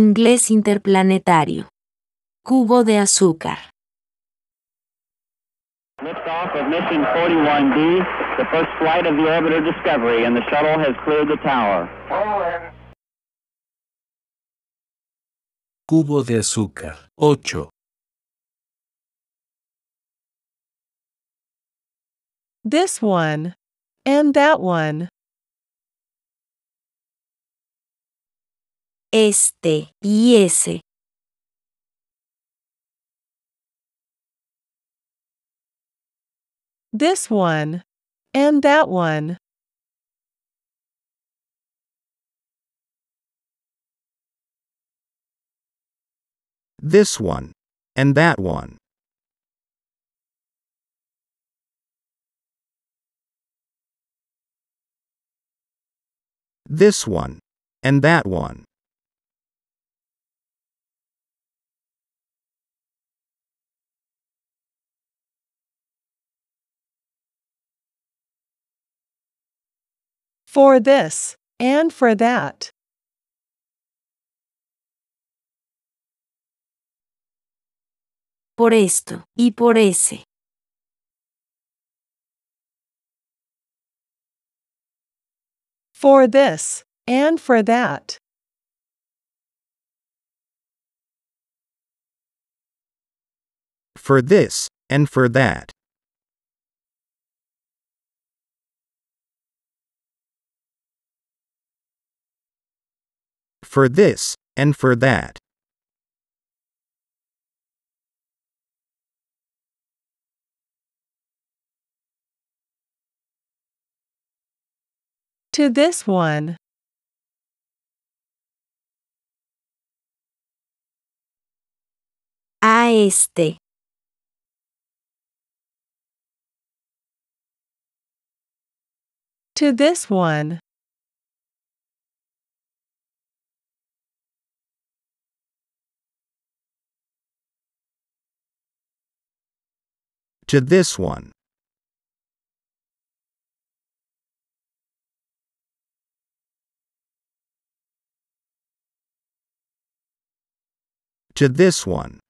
Inglés interplanetario. Cubo de azúcar. Liftoff of mission 41B, the first flight of the orbiter Discovery, and the shuttle has cleared the tower. Cubo de azúcar. 8. This one. And that one. Este y ese. This one. And that one. This one. And that one. This one. And that one. For this. And for that. Por esto y por ese. For this. And for that. For this. And for that. For this. And for that. To this one. A este. To this one. To this one. To this one.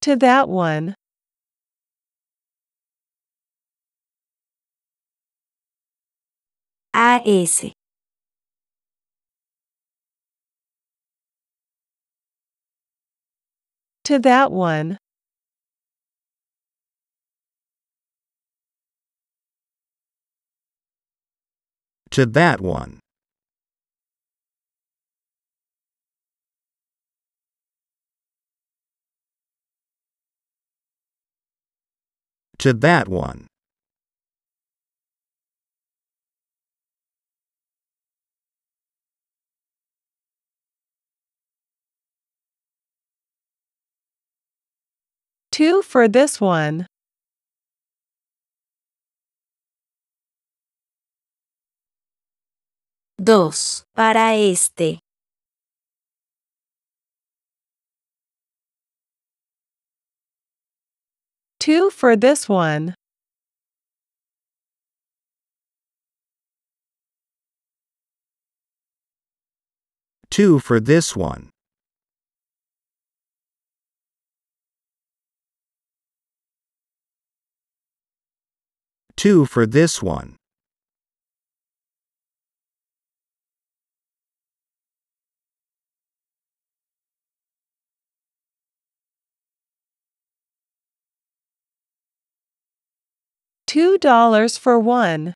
To that one. A ese. To that one. To that one. To that one. Two for this one. Dos. Para este. Two for this one. Two for this one. Two for this one. Two dollars for one.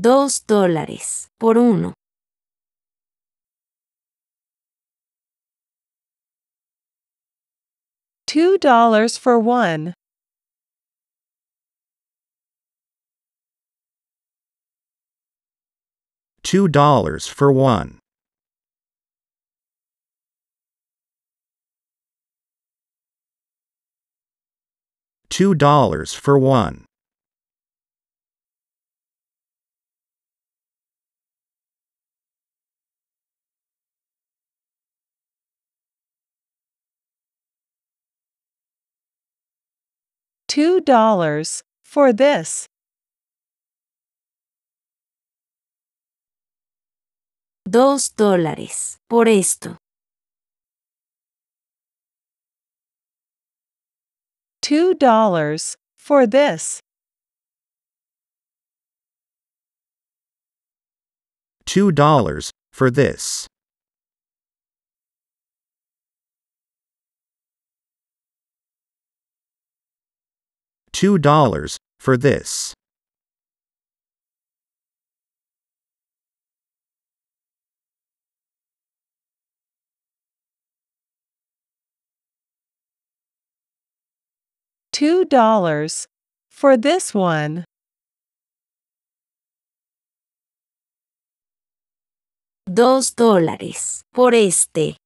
Dos dólares. Por uno. Two dollars for one. Two dollars for one. Two dollars for one. Two dollars for this. Dos dólares por esto. Two dollars for this. Two dollars for this. Two dollars for this. Two dollars for this one. Dos dólares por este.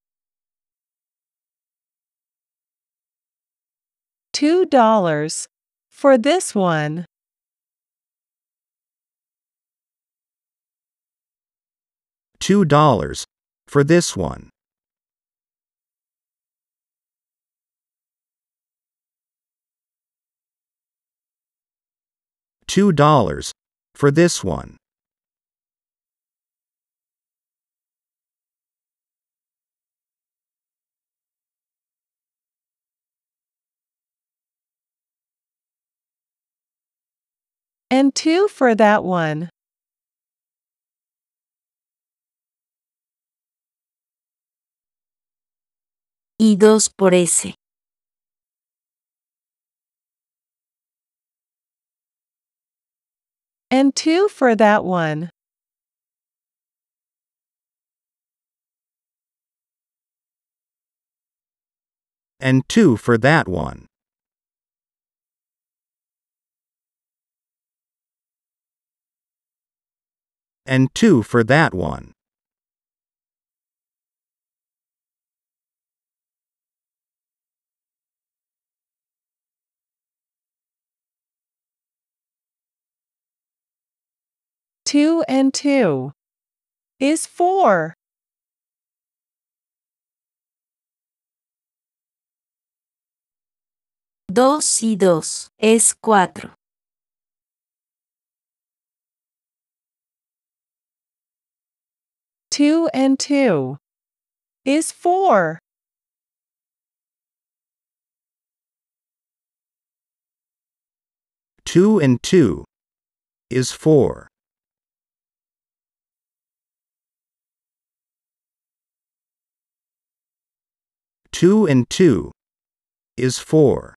Two dollars for this one. Two dollars for this one. Two dollars for this one. And two for that one. Y dos por ese. And two for that one. And two for that one. And two for that one. Two and two is four. Dos y dos es cuatro. Two and two is four. Two and two is four. Two and two is four.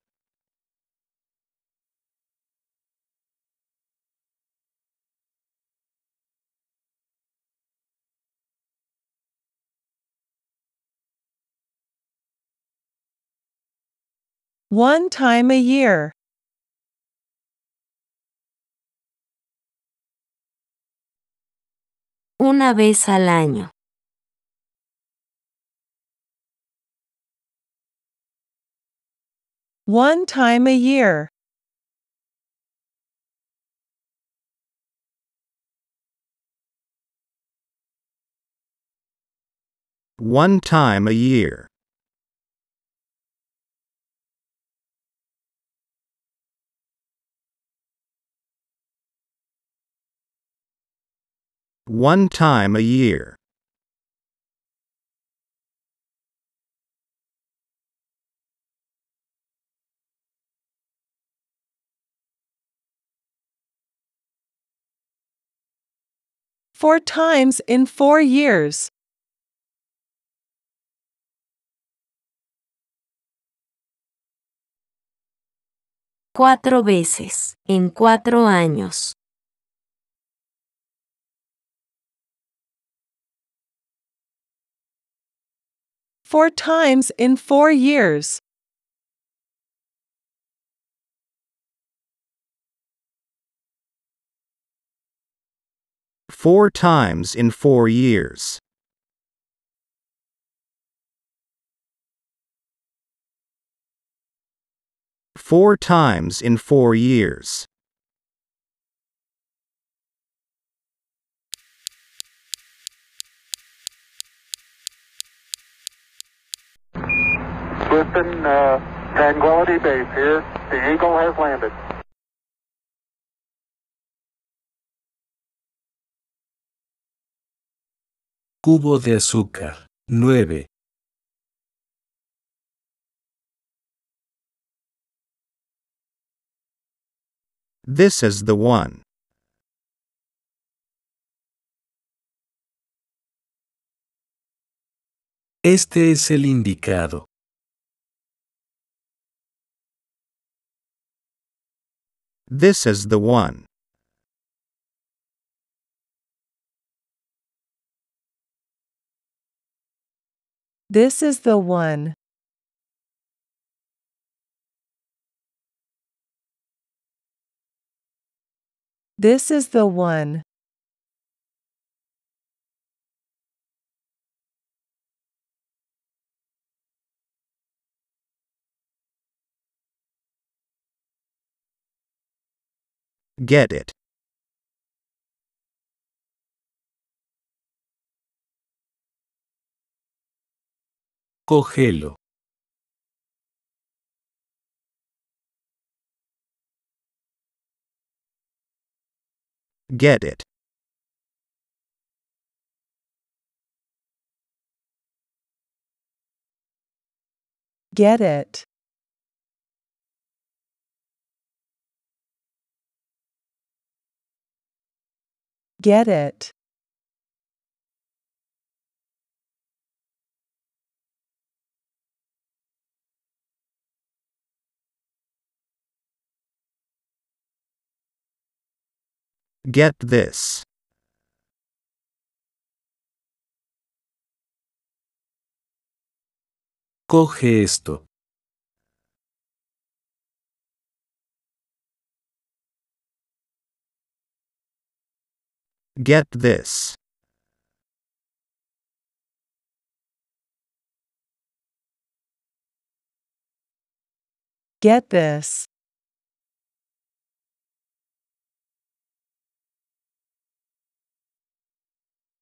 One time a year. Una vez al año. One time a year. One time a year. One time a year. Four times in four years. Cuatro veces en cuatro años. Four times in four years. Four times in four years. Four times in four years. Uh, Tranquility Base here. The Eagle has landed. Cubo de azúcar. 9. This is the one. Este es el indicado. This is the one. This is the one. This is the one. Get it. Cógelo. Get it. Get it. Get it. Get this. Coge esto. Get this. Get this.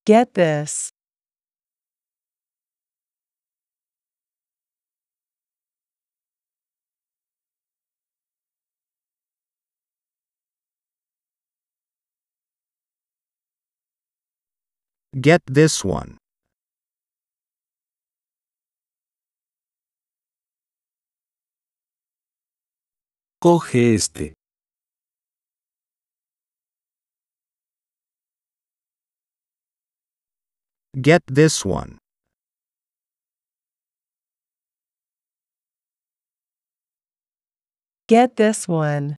Get this. Get this one. Coge este. Get this one. Get this one.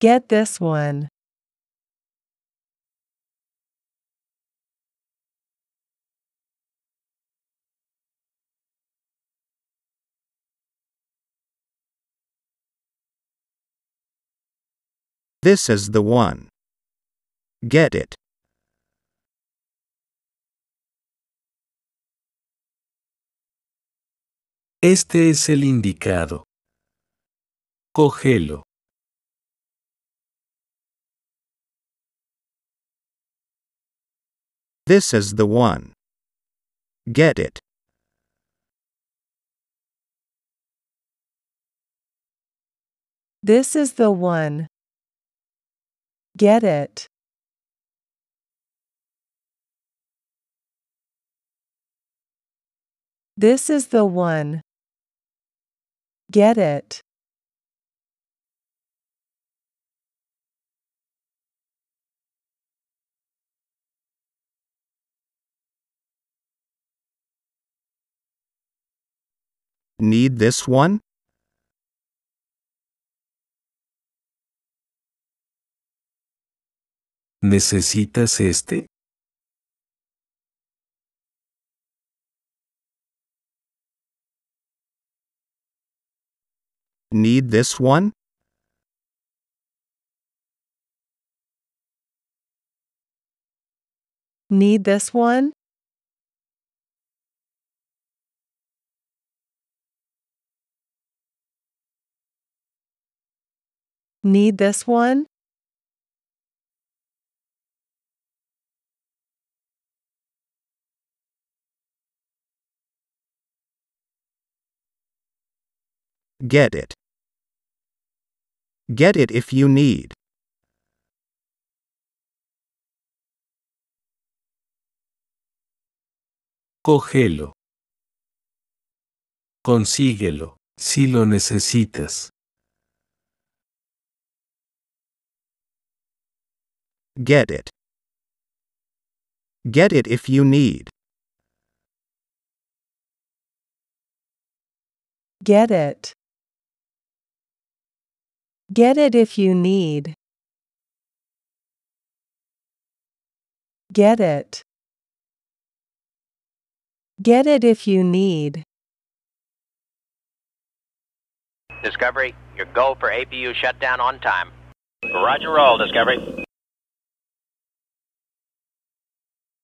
Get this one. This is the one. Get it. Este es el indicado. Cógelo. This is the one. Get it. This is the one. Get it. This is the one. Get it. Need this one? ¿Necesitas este? Need this one? Need this one? Need this one? Get it. Get it if you need. Cógelo. Consíguelo, si lo necesitas. Get it. Get it if you need. Get it. Get it if you need. Get it. Get it if you need. Discovery, your goal for APU shutdown on time. Roger roll, Discovery.